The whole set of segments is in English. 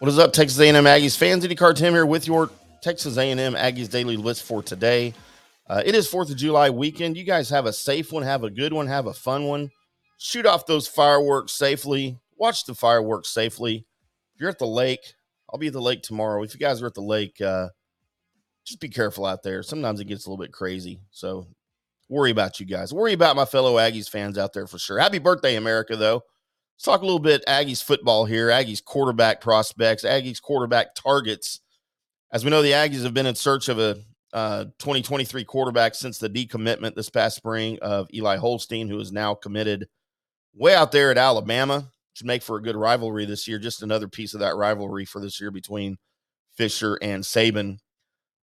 What is up, Texas A&M Aggies fans? IndyCar Tim here with your Texas A&M Aggies daily list for today. Uh, it is Fourth of July weekend. You guys have a safe one, have a good one, have a fun one. Shoot off those fireworks safely. Watch the fireworks safely. If you're at the lake, I'll be at the lake tomorrow. If you guys are at the lake, uh, just be careful out there. Sometimes it gets a little bit crazy. So worry about you guys. Worry about my fellow Aggies fans out there for sure. Happy birthday, America, though. Let's talk a little bit Aggies football here, Aggies quarterback prospects, Aggies quarterback targets. As we know, the Aggies have been in search of a uh, 2023 quarterback since the decommitment this past spring of Eli Holstein, who is now committed way out there at Alabama. Should make for a good rivalry this year. Just another piece of that rivalry for this year between Fisher and Saban.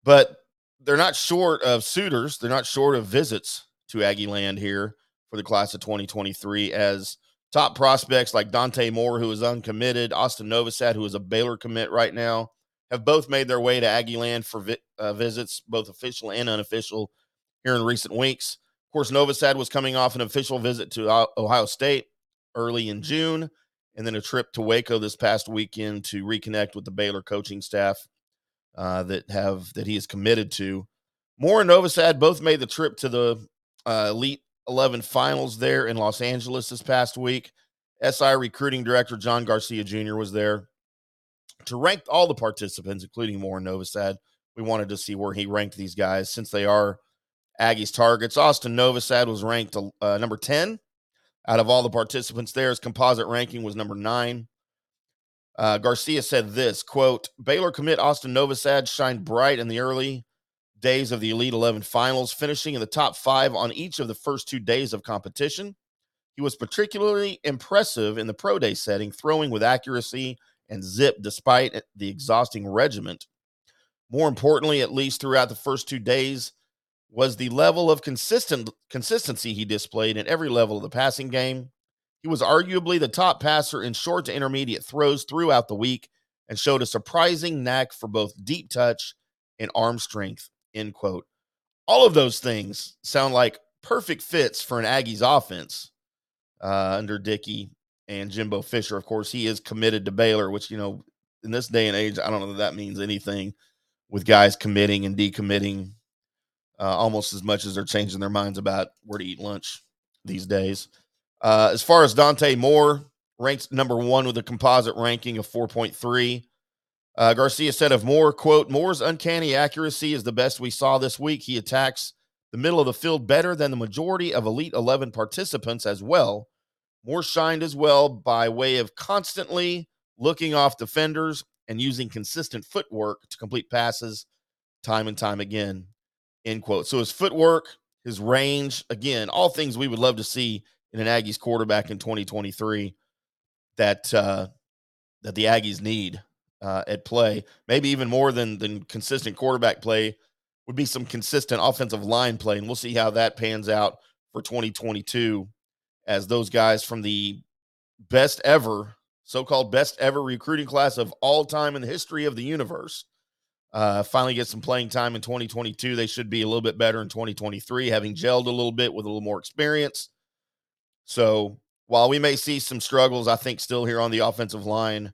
But they're not short of suitors. They're not short of visits to Aggie land here for the class of 2023 as top prospects like Dante Moore, who is uncommitted, Austin Novosad, who is a Baylor commit right now, have both made their way to Aggie Land for vi- uh, visits, both official and unofficial, here in recent weeks. Of course, Novosad was coming off an official visit to Ohio State early in June, and then a trip to Waco this past weekend to reconnect with the Baylor coaching staff uh, that have that he is committed to. Moore and Novosad both made the trip to the uh, Elite 11 finals there in Los Angeles this past week. SI recruiting director John Garcia Jr. was there to rank all the participants, including and Novosad. We wanted to see where he ranked these guys since they are Aggies targets. Austin Novosad was ranked uh, number 10 out of all the participants there. His composite ranking was number nine. Uh, Garcia said this quote, Baylor commit Austin Novosad shined bright in the early days of the Elite 11 finals, finishing in the top five on each of the first two days of competition. He was particularly impressive in the pro day setting, throwing with accuracy and zip despite the exhausting regiment. More importantly, at least throughout the first two days, was the level of consistent consistency he displayed in every level of the passing game. He was arguably the top passer in short to intermediate throws throughout the week and showed a surprising knack for both deep touch and arm strength. End quote. All of those things sound like perfect fits for an Aggies offense uh, under Dickey and Jimbo Fisher. Of course, he is committed to Baylor, which, you know, in this day and age, I don't know that that means anything with guys committing and decommitting uh, almost as much as they're changing their minds about where to eat lunch these days. Uh, as far as Dante Moore, ranks number one with a composite ranking of 4.3. Uh, Garcia said of Moore, quote, Moore's uncanny accuracy is the best we saw this week. He attacks the middle of the field better than the majority of Elite 11 participants as well. Moore shined as well by way of constantly looking off defenders and using consistent footwork to complete passes time and time again. End quote. So his footwork, his range, again, all things we would love to see in an Aggies quarterback in 2023 that uh, that the Aggies need uh, at play, maybe even more than than consistent quarterback play, would be some consistent offensive line play, and we'll see how that pans out for 2022 as those guys from the best ever, so-called best ever recruiting class of all time in the history of the universe. Uh, finally get some playing time in 2022. They should be a little bit better in 2023, having gelled a little bit with a little more experience. So while we may see some struggles, I think still here on the offensive line,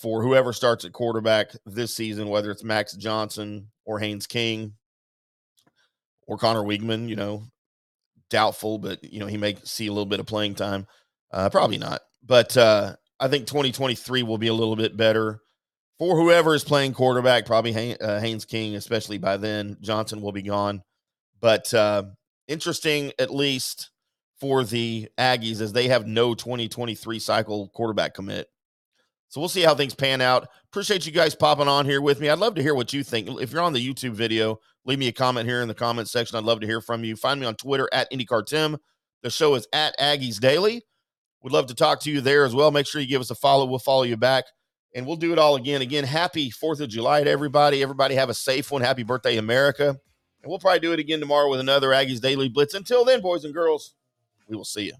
for whoever starts at quarterback this season, whether it's Max Johnson or Haynes King or Conner Weigman, you know, doubtful, but you know, he may see a little bit of playing time. Uh, probably not. But uh, I think 2023 will be a little bit better for whoever is playing quarterback, probably Hay- uh, Haynes King, especially by then. Johnson will be gone. But uh, interesting, at least for the Aggies, as they have no 2023 cycle quarterback commit. So we'll see how things pan out. Appreciate you guys popping on here with me. I'd love to hear what you think. If you're on the YouTube video, leave me a comment here in the comment section. I'd love to hear from you. Find me on Twitter at IndyCar Tim. The show is at Aggies Daily. We'd love to talk to you there as well. Make sure you give us a follow. We'll follow you back. And we'll do it all again. Again, happy 4th of July to everybody. Everybody have a safe one. Happy birthday, America. And we'll probably do it again tomorrow with another Aggies Daily Blitz. Until then, boys and girls, we will see you.